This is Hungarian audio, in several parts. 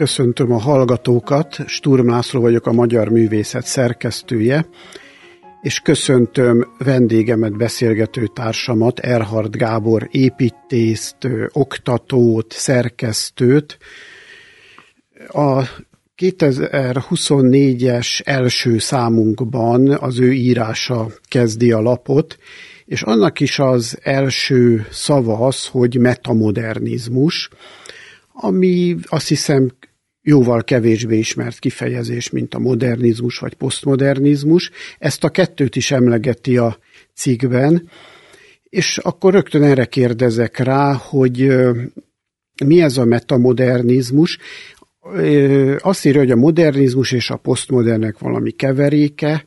Köszöntöm a hallgatókat, Sturm László vagyok a Magyar Művészet szerkesztője, és köszöntöm vendégemet, beszélgető társamat, Erhard Gábor építészt, oktatót, szerkesztőt. A 2024-es első számunkban az ő írása kezdi a lapot, és annak is az első szava az, hogy metamodernizmus, ami azt hiszem jóval kevésbé ismert kifejezés, mint a modernizmus vagy posztmodernizmus. Ezt a kettőt is emlegeti a cikkben, és akkor rögtön erre kérdezek rá, hogy mi ez a metamodernizmus. Azt írja, hogy a modernizmus és a posztmodernek valami keveréke,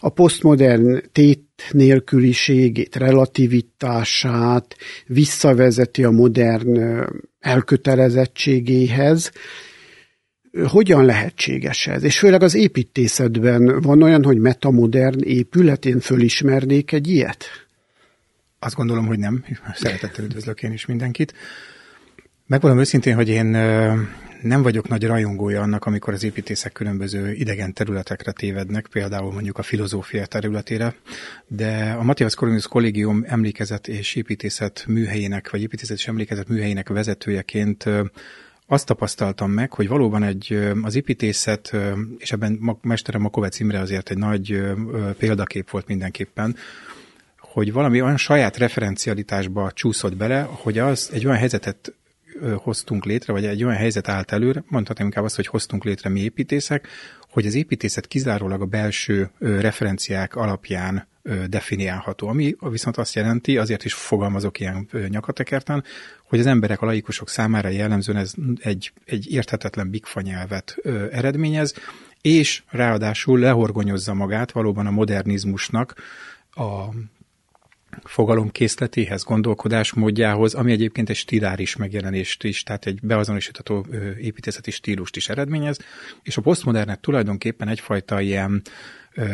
a posztmodern tét nélküliségét, relativitását visszavezeti a modern elkötelezettségéhez, hogyan lehetséges ez? És főleg az építészetben van olyan, hogy metamodern épület, én fölismernék egy ilyet? Azt gondolom, hogy nem. Szeretettel üdvözlök én is mindenkit. Megvalom őszintén, hogy én nem vagyok nagy rajongója annak, amikor az építészek különböző idegen területekre tévednek, például mondjuk a filozófia területére, de a Matthias Corvinus Kollégium emlékezet és építészet műhelyének, vagy építészet és emlékezet műhelyének vezetőjeként azt tapasztaltam meg, hogy valóban egy, az építészet, és ebben Mestere Makovec Imre azért egy nagy példakép volt mindenképpen, hogy valami olyan saját referencialitásba csúszott bele, hogy az egy olyan helyzetet hoztunk létre, vagy egy olyan helyzet állt előre, mondhatnám inkább azt, hogy hoztunk létre mi építészek, hogy az építészet kizárólag a belső referenciák alapján definiálható, ami viszont azt jelenti, azért is fogalmazok ilyen nyakatekerten, hogy az emberek, a laikusok számára jellemzően ez egy, egy érthetetlen bigfa nyelvet eredményez, és ráadásul lehorgonyozza magát valóban a modernizmusnak a fogalomkészletéhez, gondolkodásmódjához, ami egyébként egy stiláris megjelenést is, tehát egy beazonosítható építészeti stílust is eredményez, és a posztmodernet tulajdonképpen egyfajta ilyen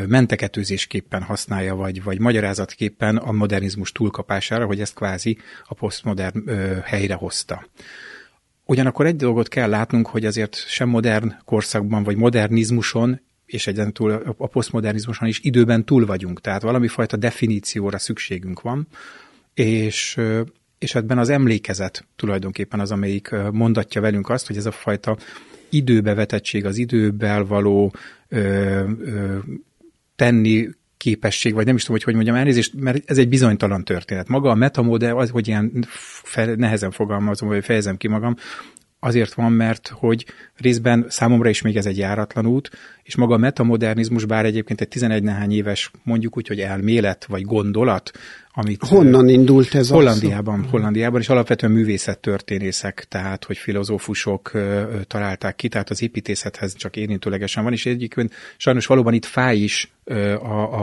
menteketőzésképpen használja, vagy, vagy magyarázatképpen a modernizmus túlkapására, hogy ezt kvázi a posztmodern helyre hozta. Ugyanakkor egy dolgot kell látnunk, hogy azért sem modern korszakban, vagy modernizmuson és egyen túl a posztmodernizmuson is időben túl vagyunk, tehát valami fajta definícióra szükségünk van, és, és ebben az emlékezet tulajdonképpen az, amelyik mondatja velünk azt, hogy ez a fajta időbevetettség, az idővel való ö, ö, tenni képesség, vagy nem is tudom, hogy hogy mondjam elnézést, mert ez egy bizonytalan történet. Maga a metamodell, az, hogy ilyen fe, nehezen fogalmazom, vagy fejezem ki magam, azért van, mert hogy részben számomra is még ez egy járatlan út, és maga a metamodernizmus, bár egyébként egy 11 nehány éves, mondjuk úgy, hogy elmélet vagy gondolat, amit... Honnan indult ez Hollandiában, az? Hollandiában, és alapvetően művészettörténészek, tehát, hogy filozófusok találták ki, tehát az építészethez csak érintőlegesen van, és egyébként sajnos valóban itt fáj is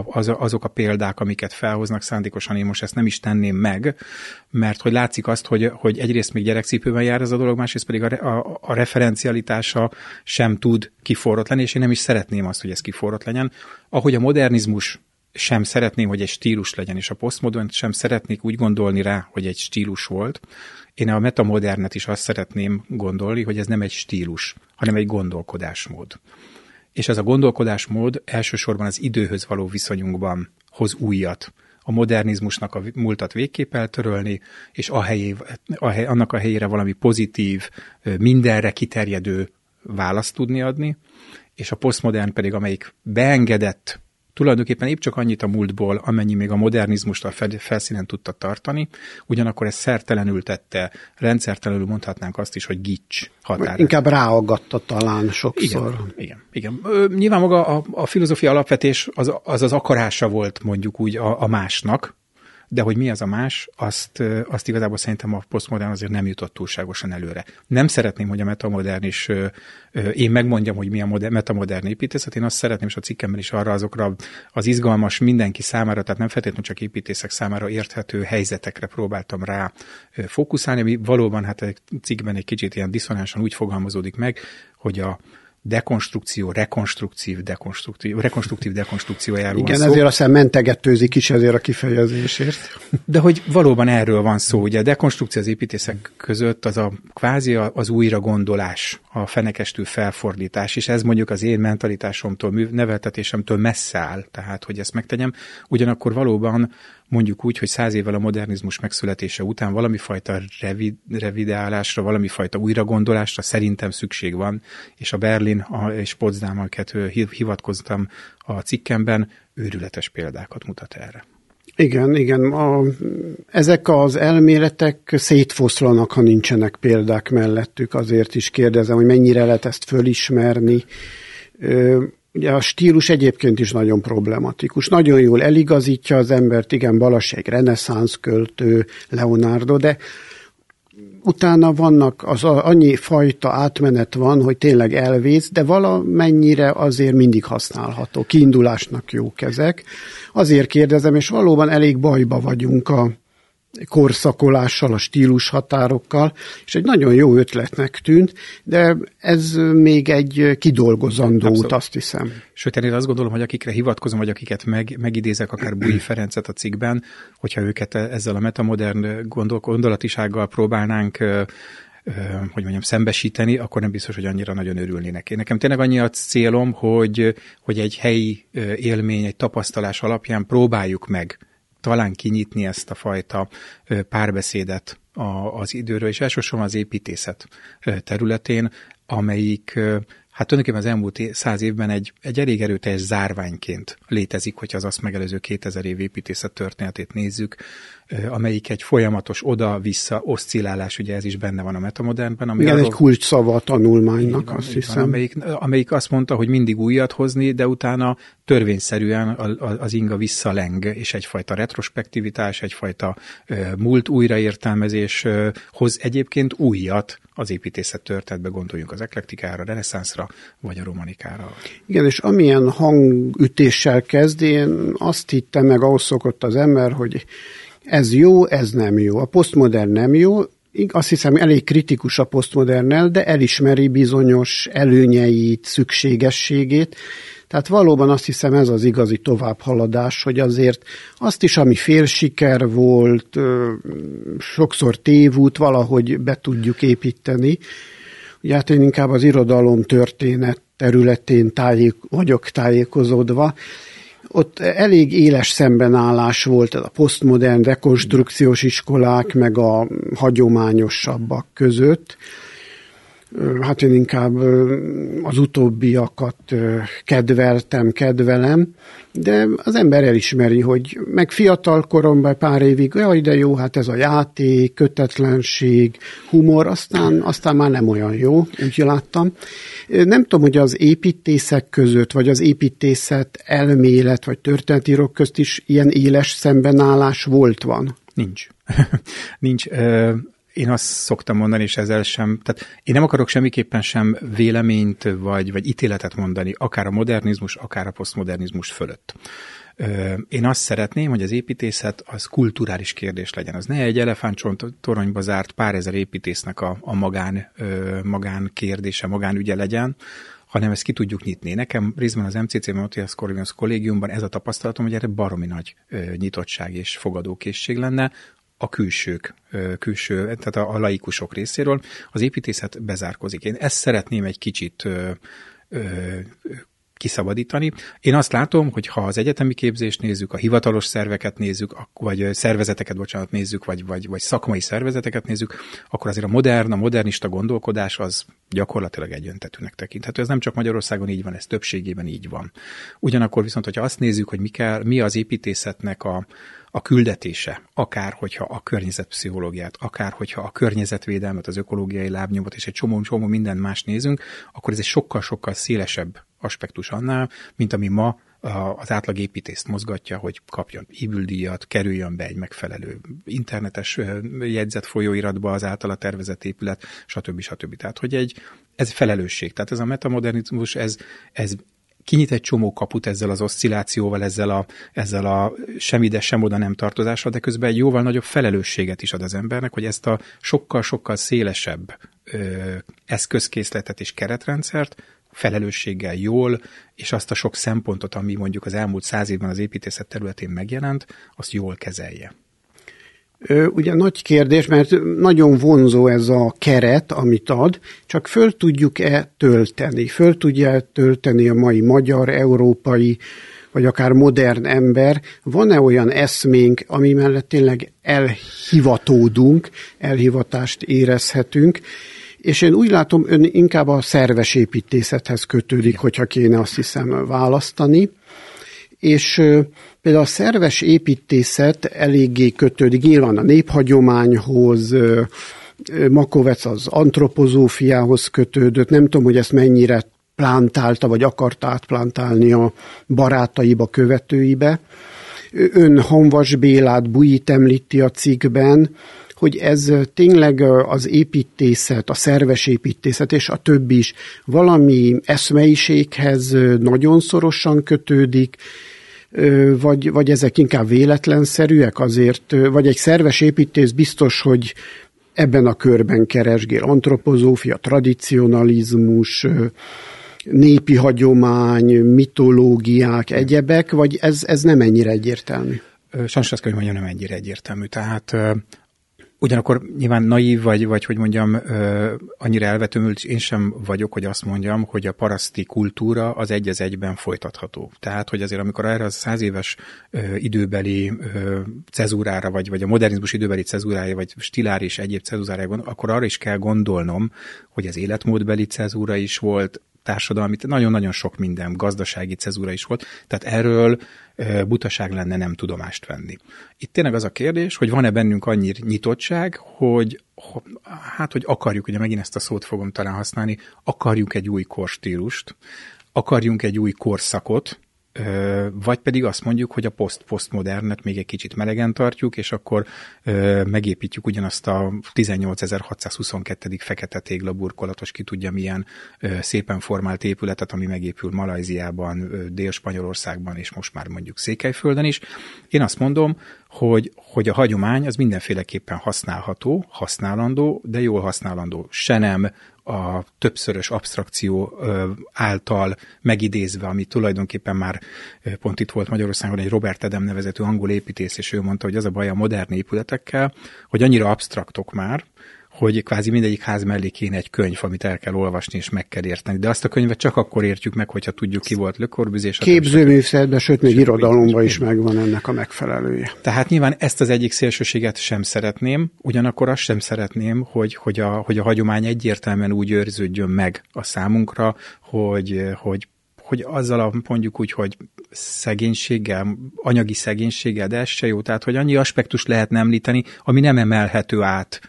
az, azok a példák, amiket felhoznak, szándékosan én most ezt nem is tenném meg, mert hogy látszik azt, hogy, hogy egyrészt még gyerekcipőben jár ez a dolog, másrészt pedig a, a, a referencialitása sem tud kiforrott lenni, és én nem is szeretném azt, hogy ez kiforrott legyen. Ahogy a modernizmus sem szeretném, hogy egy stílus legyen, és a posztmodern sem szeretnék úgy gondolni rá, hogy egy stílus volt. Én a metamodernet is azt szeretném gondolni, hogy ez nem egy stílus, hanem egy gondolkodásmód. És ez a gondolkodásmód elsősorban az időhöz való viszonyunkban hoz újat. A modernizmusnak a múltat végképp eltörölni, és a helyé, a hely, annak a helyére valami pozitív, mindenre kiterjedő választ tudni adni, és a posztmodern pedig, amelyik beengedett tulajdonképpen épp csak annyit a múltból, amennyi még a modernizmust a felszínen tudta tartani, ugyanakkor ez szertelenül tette, rendszertelenül mondhatnánk azt is, hogy gics határ. Inkább ráaggatta talán sokszor. Igen, igen. igen. Nyilván maga a, a filozófia alapvetés az, az az akarása volt mondjuk úgy a, a másnak, de hogy mi az a más, azt, azt igazából szerintem a posztmodern azért nem jutott túlságosan előre. Nem szeretném, hogy a metamodern is, én megmondjam, hogy mi a modern, metamodern építészet, én azt szeretném, és a cikkemben is arra azokra az izgalmas mindenki számára, tehát nem feltétlenül csak építészek számára érthető helyzetekre próbáltam rá fókuszálni, ami valóban hát a cikkben egy kicsit ilyen diszonánsan úgy fogalmazódik meg, hogy a dekonstrukció, rekonstruktív, dekonstruktív, rekonstruktív dekonstrukciójáról Igen, van szó. ezért aztán mentegetőzik is ezért a kifejezésért. De hogy valóban erről van szó, ugye a dekonstrukció az építészek között az a kvázi az újra gondolás, a fenekestő felfordítás, és ez mondjuk az én mentalitásomtól, neveltetésemtől messze áll, tehát hogy ezt megtegyem. Ugyanakkor valóban mondjuk úgy, hogy száz évvel a modernizmus megszületése után valami fajta revid, revideálásra, valami fajta újragondolásra szerintem szükség van, és a Berlin és Potsdam, amiket hivatkoztam a cikkemben, őrületes példákat mutat erre. Igen, igen. A, ezek az elméletek szétfoszlanak, ha nincsenek példák mellettük. Azért is kérdezem, hogy mennyire lehet ezt fölismerni. Ugye a stílus egyébként is nagyon problematikus. Nagyon jól eligazítja az embert, igen, Balas egy reneszánsz költő, Leonardo, de utána vannak, az annyi fajta átmenet van, hogy tényleg elvész, de valamennyire azért mindig használható. Kiindulásnak jók ezek. Azért kérdezem, és valóban elég bajba vagyunk a korszakolással, a stílus határokkal, és egy nagyon jó ötletnek tűnt, de ez még egy kidolgozandó Abszolút. út, azt hiszem. Sőt, én azt gondolom, hogy akikre hivatkozom, vagy akiket meg, megidézek, akár Bui Ferencet a cikkben, hogyha őket ezzel a metamodern gondol, gondolatisággal próbálnánk hogy mondjam, szembesíteni, akkor nem biztos, hogy annyira nagyon örülnének. Én nekem tényleg annyi a célom, hogy, hogy egy helyi élmény, egy tapasztalás alapján próbáljuk meg talán kinyitni ezt a fajta párbeszédet az időről, és elsősorban az építészet területén, amelyik hát tulajdonképpen az elmúlt száz évben egy, egy elég erőteljes zárványként létezik, hogyha az azt megelőző 2000 év építészet történetét nézzük, amelyik egy folyamatos oda-vissza oszcillálás, ugye ez is benne van a metamodernben. Ami Igen, arról, egy kulcs szava a tanulmánynak, van, azt hiszem. Van, amelyik, amelyik azt mondta, hogy mindig újat hozni, de utána törvényszerűen az inga visszaleng, és egyfajta retrospektivitás, egyfajta múlt újraértelmezés hoz egyébként újat az építészet történetbe, gondoljunk az eklektikára, reneszánszra, vagy a romanikára. Igen, és amilyen hangütéssel kezd, én azt hittem meg, ahhoz szokott az ember, hogy ez jó, ez nem jó. A posztmodern nem jó, azt hiszem elég kritikus a posztmodernel, de elismeri bizonyos előnyeit, szükségességét. Tehát valóban azt hiszem ez az igazi továbbhaladás, hogy azért azt is, ami fél siker volt, sokszor tévút, valahogy be tudjuk építeni. Ugye hát én inkább az irodalom történet területén tájék, vagyok tájékozódva, ott elég éles szembenállás volt a posztmodern rekonstrukciós iskolák, meg a hagyományosabbak között hát én inkább az utóbbiakat kedveltem, kedvelem, de az ember elismeri, hogy meg fiatal koromban pár évig, jaj, de jó, hát ez a játék, kötetlenség, humor, aztán, aztán már nem olyan jó, úgy láttam. Nem tudom, hogy az építészek között, vagy az építészet elmélet, vagy történetírók közt is ilyen éles szembenállás volt van. Nincs. Nincs én azt szoktam mondani, és ezzel sem, tehát én nem akarok semmiképpen sem véleményt vagy, vagy ítéletet mondani, akár a modernizmus, akár a posztmodernizmus fölött. Én azt szeretném, hogy az építészet az kulturális kérdés legyen. Az ne egy elefántcsont toronyba zárt pár ezer építésznek a, a magán, magán kérdése, magán ügye legyen, hanem ezt ki tudjuk nyitni. Nekem részben az MCC Matthias Corvinus kollégiumban ez a tapasztalatom, hogy erre baromi nagy nyitottság és fogadókészség lenne, a külsők, külső, tehát a, a laikusok részéről, az építészet bezárkozik. Én ezt szeretném egy kicsit kiszabadítani. Én azt látom, hogy ha az egyetemi képzést nézzük, a hivatalos szerveket nézzük, vagy szervezeteket, bocsánat, nézzük, vagy, vagy, vagy szakmai szervezeteket nézzük, akkor azért a modern, a modernista gondolkodás az gyakorlatilag egyöntetűnek tekinthető. Ez nem csak Magyarországon így van, ez többségében így van. Ugyanakkor viszont, hogyha azt nézzük, hogy mi, kell, mi az építészetnek a, a küldetése, akár hogyha a környezetpszichológiát, akár hogyha a környezetvédelmet, az ökológiai lábnyomot és egy csomó-csomó minden más nézünk, akkor ez egy sokkal-sokkal szélesebb aspektus annál, mint ami ma az átlag építészt mozgatja, hogy kapjon ívüldíjat, kerüljön be egy megfelelő internetes jegyzet folyóiratba az általa tervezett épület, stb. stb. Tehát, hogy egy, ez felelősség. Tehát ez a metamodernizmus, ez, ez kinyit egy csomó kaput ezzel az oszcillációval, ezzel a, ezzel a sem ide, sem oda nem tartozással, de közben egy jóval nagyobb felelősséget is ad az embernek, hogy ezt a sokkal-sokkal szélesebb ö, eszközkészletet és keretrendszert felelősséggel jól, és azt a sok szempontot, ami mondjuk az elmúlt száz évben az építészet területén megjelent, azt jól kezelje. Ugye nagy kérdés, mert nagyon vonzó ez a keret, amit ad, csak föl tudjuk-e tölteni? Föl tudja tölteni a mai magyar, európai, vagy akár modern ember? Van-e olyan eszménk, ami mellett tényleg elhivatódunk, elhivatást érezhetünk, és én úgy látom, ön inkább a szerves építészethez kötődik, hogyha kéne azt hiszem választani. És például a szerves építészet eléggé kötődik nyilván a néphagyományhoz, Makovec az antropozófiához kötődött, nem tudom, hogy ezt mennyire plántálta, vagy akarta átplántálni a barátaiba, követőibe. Ön Hanvas Bélát, Bujit említi a cikkben, hogy ez tényleg az építészet, a szerves építészet és a többi is valami eszmeiséghez nagyon szorosan kötődik, vagy, vagy ezek inkább véletlenszerűek azért, vagy egy szerves építész biztos, hogy ebben a körben keresgél antropozófia, tradicionalizmus, népi hagyomány, mitológiák, egyebek, vagy ez, ez nem ennyire egyértelmű? Sajnos azt kell, hogy mondjam, nem ennyire egyértelmű. Tehát Ugyanakkor nyilván naív vagy, vagy hogy mondjam, annyira elvetőmült, én sem vagyok, hogy azt mondjam, hogy a paraszti kultúra az egy az egyben folytatható. Tehát, hogy azért amikor erre a száz éves időbeli cezúrára, vagy, vagy a modernizmus időbeli cezúrája, vagy stilár és egyéb cezúrára van, akkor arra is kell gondolnom, hogy az életmódbeli cezúra is volt, társadalmi, nagyon-nagyon sok minden, gazdasági cezúra is volt, tehát erről butaság lenne nem tudomást venni. Itt tényleg az a kérdés, hogy van-e bennünk annyi nyitottság, hogy hát, hogy akarjuk, ugye megint ezt a szót fogom talán használni, akarjuk egy új korstílust, akarjunk egy új korszakot, vagy pedig azt mondjuk, hogy a post-postmodernet még egy kicsit melegen tartjuk, és akkor megépítjük ugyanazt a 18.622. fekete tégla burkolatos, ki tudja milyen szépen formált épületet, ami megépül Malajziában, Dél-Spanyolországban, és most már mondjuk Székelyföldön is. Én azt mondom, hogy, hogy a hagyomány az mindenféleképpen használható, használandó, de jól használandó. Se nem a többszörös abstrakció által megidézve, ami tulajdonképpen már pont itt volt Magyarországon egy Robert Edem nevezető angol építész, és ő mondta, hogy az a baj a modern épületekkel, hogy annyira abstraktok már, hogy kvázi mindegyik ház mellé kéne egy könyv, amit el kell olvasni és meg kell érteni. De azt a könyvet csak akkor értjük meg, hogyha tudjuk, ki volt Le Corbusier. Képzőművszerben, sőt, még irodalomban is megvan ennek a megfelelője. Tehát nyilván ezt az egyik szélsőséget sem szeretném, ugyanakkor azt sem szeretném, hogy, hogy, a, hogy a hagyomány egyértelműen úgy őrződjön meg a számunkra, hogy, hogy hogy azzal a mondjuk úgy, hogy szegénységgel, anyagi szegénységgel, de ez se jó, tehát hogy annyi aspektus lehetne említeni, ami nem emelhető át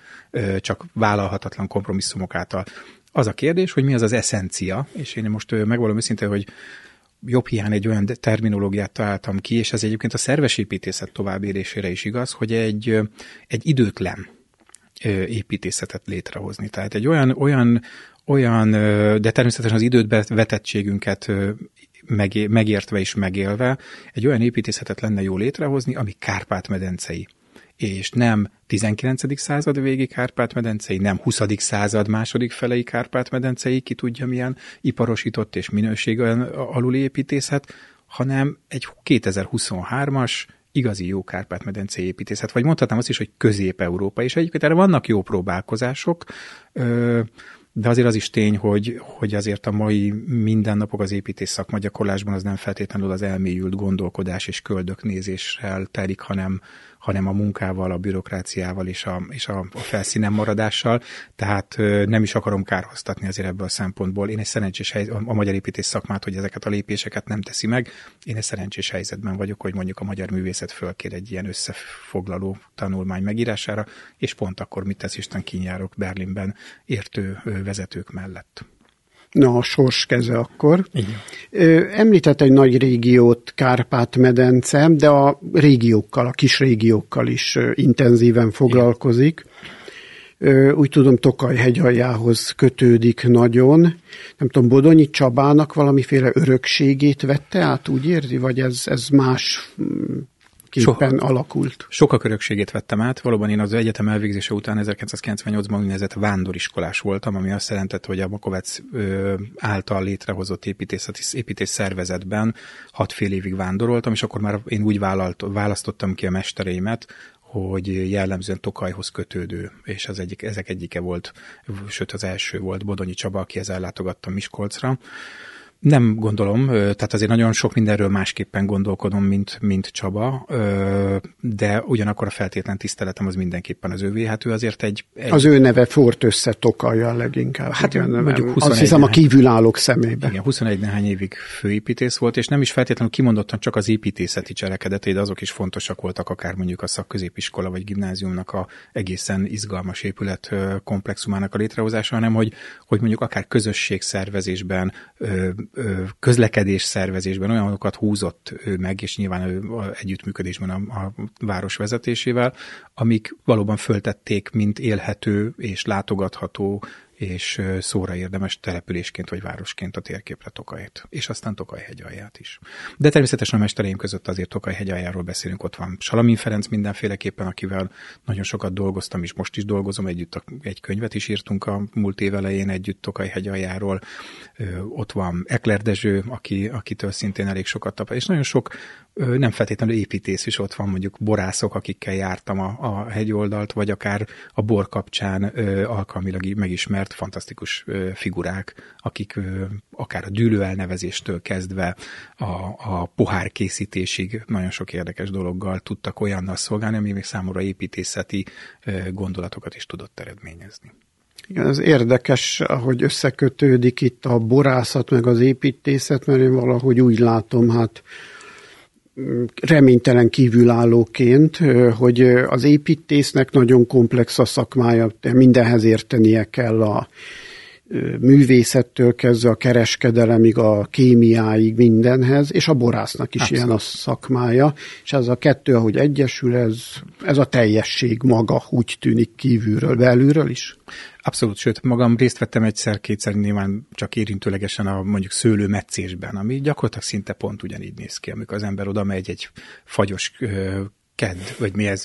csak vállalhatatlan kompromisszumok által. Az a kérdés, hogy mi az az eszencia, és én most megvalom őszintén, hogy jobb hiány egy olyan terminológiát találtam ki, és ez egyébként a szerves építészet továbbérésére is igaz, hogy egy, egy időtlen építészetet létrehozni. Tehát egy olyan, olyan, olyan, de természetesen az időt vetettségünket megértve és megélve, egy olyan építészetet lenne jó létrehozni, ami Kárpát-medencei és nem 19. század végi Kárpát-medencei, nem 20. század második felei Kárpát-medencei, ki tudja milyen iparosított és minőségen aluli építészet, hanem egy 2023-as igazi jó Kárpát-medencei építészet. Vagy mondhatnám azt is, hogy közép-európa, és egyébként erre vannak jó próbálkozások, de azért az is tény, hogy, hogy azért a mai mindennapok az építés szakma gyakorlásban az nem feltétlenül az elmélyült gondolkodás és köldöknézéssel telik, hanem, hanem a munkával, a bürokráciával és a, és a, felszínen maradással, tehát nem is akarom kárhoztatni azért ebből a szempontból. Én egy szerencsés helyzet, a magyar építés szakmát, hogy ezeket a lépéseket nem teszi meg. Én egy szerencsés helyzetben vagyok, hogy mondjuk a magyar művészet fölkér egy ilyen összefoglaló tanulmány megírására, és pont akkor mit tesz Isten kinyárok Berlinben értő vezetők mellett. Na, a sors keze akkor. Igen. Említett egy nagy régiót, Kárpát-medence, de a régiókkal, a kis régiókkal is intenzíven foglalkozik. Igen. Úgy tudom, Tokaj hegyaljához kötődik nagyon. Nem tudom, Bodonyi Csabának valamiféle örökségét vette át, úgy érzi, vagy ez, ez más képen so, alakult. Sokak örökségét vettem át. Valóban én az egyetem elvégzése után 1998-ban úgynevezett vándoriskolás voltam, ami azt jelentette, hogy a Makovec által létrehozott építészeti építés szervezetben hat fél évig vándoroltam, és akkor már én úgy vállalt, választottam ki a mestereimet, hogy jellemzően Tokajhoz kötődő, és az egyik, ezek egyike volt, sőt az első volt Bodonyi Csaba, akihez ellátogattam Miskolcra, nem gondolom, tehát azért nagyon sok mindenről másképpen gondolkodom, mint, mint Csaba, de ugyanakkor a feltétlen tiszteletem az mindenképpen az ővé. Hát ő azért egy... egy... Az ő neve fort össze Tokalja leginkább. Hát igen, mondjuk 21 azt hiszem a kívülállók szemébe. Igen, 21 nehány évig főépítész volt, és nem is feltétlenül kimondottan csak az építészeti cselekedetei, de azok is fontosak voltak, akár mondjuk a szakközépiskola vagy gimnáziumnak a egészen izgalmas épület komplexumának a létrehozása, hanem hogy, hogy mondjuk akár közösségszervezésben, közlekedés szervezésben olyanokat húzott ő meg, és nyilván ő együttműködésben a, a város vezetésével, amik valóban föltették, mint élhető és látogatható és szóra érdemes településként vagy városként a térképre Tokajt, és aztán Tokaj hegyalját is. De természetesen a mestereim között azért Tokaj hegyaljáról beszélünk, ott van Salamin Ferenc mindenféleképpen, akivel nagyon sokat dolgoztam, és most is dolgozom együtt, egy könyvet is írtunk a múlt év elején együtt Tokaj hegyaljáról, ott van Ekler Dezső, aki, akitől szintén elég sokat tapasztal, és nagyon sok nem feltétlenül építész is ott van, mondjuk borászok, akikkel jártam a, a hegyoldalt, vagy akár a bor kapcsán ö, alkalmilag megismert fantasztikus ö, figurák, akik ö, akár a dűlő elnevezéstől kezdve a, a pohár készítésig nagyon sok érdekes dologgal tudtak olyannal szolgálni, ami még számomra építészeti ö, gondolatokat is tudott eredményezni. Igen, ez érdekes, hogy összekötődik itt a borászat meg az építészet, mert én valahogy úgy látom, hát reménytelen kívülállóként, hogy az építésznek nagyon komplex a szakmája, de mindenhez értenie kell a művészettől kezdve a kereskedelemig, a kémiáig, mindenhez, és a borásznak is Abszolút. ilyen a szakmája, és ez a kettő, ahogy egyesül, ez, ez a teljesség maga úgy tűnik kívülről, belülről is. Abszolút, sőt, magam részt vettem egyszer-kétszer nyilván csak érintőlegesen a mondjuk szőlő meccésben, ami gyakorlatilag szinte pont ugyanígy néz ki, amikor az ember oda megy egy fagyos kedd, vagy mi ez,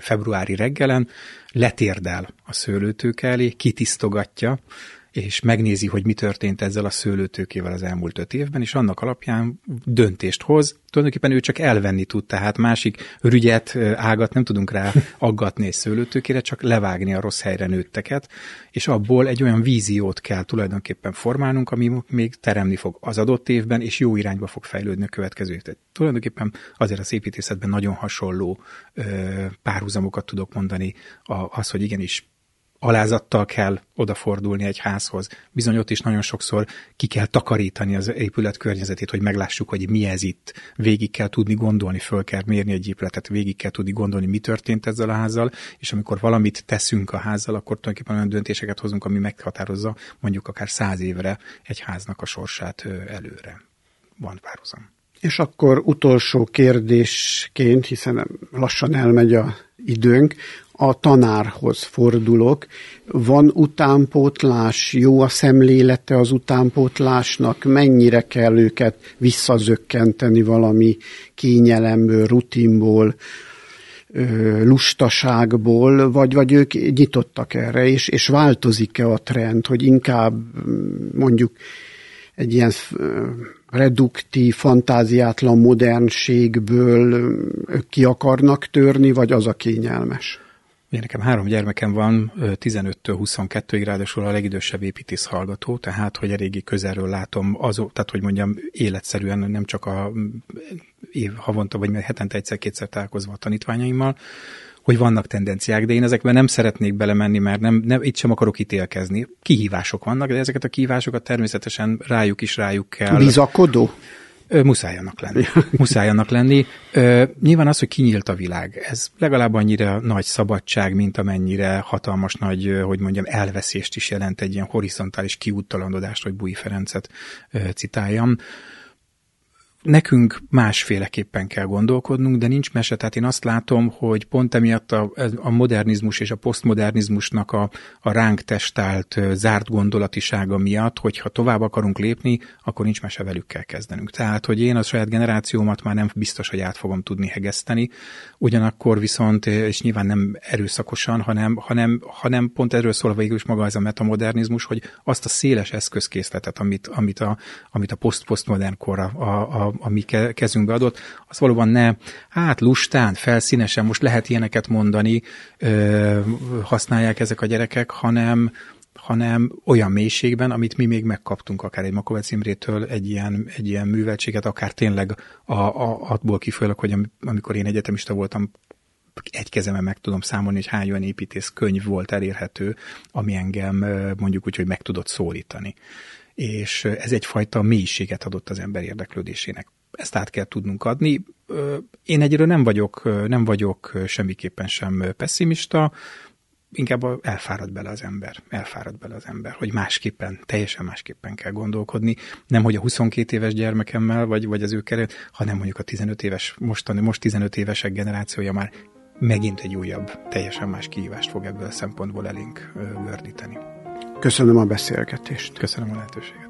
februári reggelen, letérdel a szőlőtőke elé, kitisztogatja, és megnézi, hogy mi történt ezzel a szőlőtőkével az elmúlt öt évben, és annak alapján döntést hoz. Tulajdonképpen ő csak elvenni tud, tehát másik rügyet, ágat nem tudunk rá aggatni egy szőlőtőkére, csak levágni a rossz helyre nőtteket, és abból egy olyan víziót kell tulajdonképpen formálnunk, ami még teremni fog az adott évben, és jó irányba fog fejlődni a következő évben. Tulajdonképpen azért az építészetben nagyon hasonló ö, párhuzamokat tudok mondani, az, hogy igenis alázattal kell odafordulni egy házhoz. Bizony ott is nagyon sokszor ki kell takarítani az épület környezetét, hogy meglássuk, hogy mi ez itt. Végig kell tudni gondolni, föl kell mérni egy épületet, végig kell tudni gondolni, mi történt ezzel a házzal, és amikor valamit teszünk a házzal, akkor tulajdonképpen olyan döntéseket hozunk, ami meghatározza mondjuk akár száz évre egy háznak a sorsát előre. Van párhuzam. És akkor utolsó kérdésként, hiszen lassan elmegy a időnk, a tanárhoz fordulok. Van utánpótlás, jó a szemlélete az utánpótlásnak, mennyire kell őket visszazökkenteni valami kényelemből, rutinból, lustaságból, vagy, vagy ők nyitottak erre, és, és változik-e a trend, hogy inkább mondjuk egy ilyen reduktív, fantáziátlan modernségből ők ki akarnak törni, vagy az a kényelmes? Én nekem három gyermekem van, 15-től 22-ig, ráadásul a legidősebb építész hallgató, tehát, hogy eléggé közelről látom, az, tehát, hogy mondjam, életszerűen nem csak a év havonta, vagy hetente egyszer-kétszer találkozva a tanítványaimmal, hogy vannak tendenciák, de én ezekben nem szeretnék belemenni, mert nem, nem, itt sem akarok ítélkezni. Kihívások vannak, de ezeket a kihívásokat természetesen rájuk is rájuk kell. Bizakodó? Muszáj annak lenni. Muszáj annak lenni. Ö, nyilván az, hogy kinyílt a világ, ez legalább annyira nagy szabadság, mint amennyire hatalmas nagy, hogy mondjam, elveszést is jelent egy ilyen horizontális kiúttalandodást, hogy Búj Ferencet ö, citáljam nekünk másféleképpen kell gondolkodnunk, de nincs mese. Tehát én azt látom, hogy pont emiatt a, a modernizmus és a posztmodernizmusnak a, a ránk testált zárt gondolatisága miatt, hogyha tovább akarunk lépni, akkor nincs mese velük kell kezdenünk. Tehát, hogy én a saját generációmat már nem biztos, hogy át fogom tudni hegeszteni, ugyanakkor viszont, és nyilván nem erőszakosan, hanem, hanem, hanem pont erről szól végül is maga ez a metamodernizmus, hogy azt a széles eszközkészletet, amit, amit a, amit a poszt-posztmodern kor a, a, a, a mi kezünkbe adott, az valóban ne, hát lustán, felszínesen, most lehet ilyeneket mondani, ö, használják ezek a gyerekek, hanem, hanem olyan mélységben, amit mi még megkaptunk akár egy Makovec Imrétől, egy ilyen, egy ilyen műveltséget, akár tényleg a, a, abból kifolyólag, hogy amikor én egyetemista voltam, egy kezemen meg tudom számolni, hogy hány olyan építész könyv volt elérhető, ami engem mondjuk úgy, hogy meg tudott szólítani. És ez egyfajta mélységet adott az ember érdeklődésének. Ezt át kell tudnunk adni. Én egyről nem vagyok, nem vagyok semmiképpen sem pessimista, inkább elfárad bele az ember, elfárad bele az ember, hogy másképpen, teljesen másképpen kell gondolkodni, nem hogy a 22 éves gyermekemmel, vagy, vagy az ő keret, hanem mondjuk a 15 éves, mostani, most 15 évesek generációja már megint egy újabb, teljesen más kihívást fog ebből a szempontból elénk gördíteni. Köszönöm a beszélgetést. Köszönöm a lehetőséget.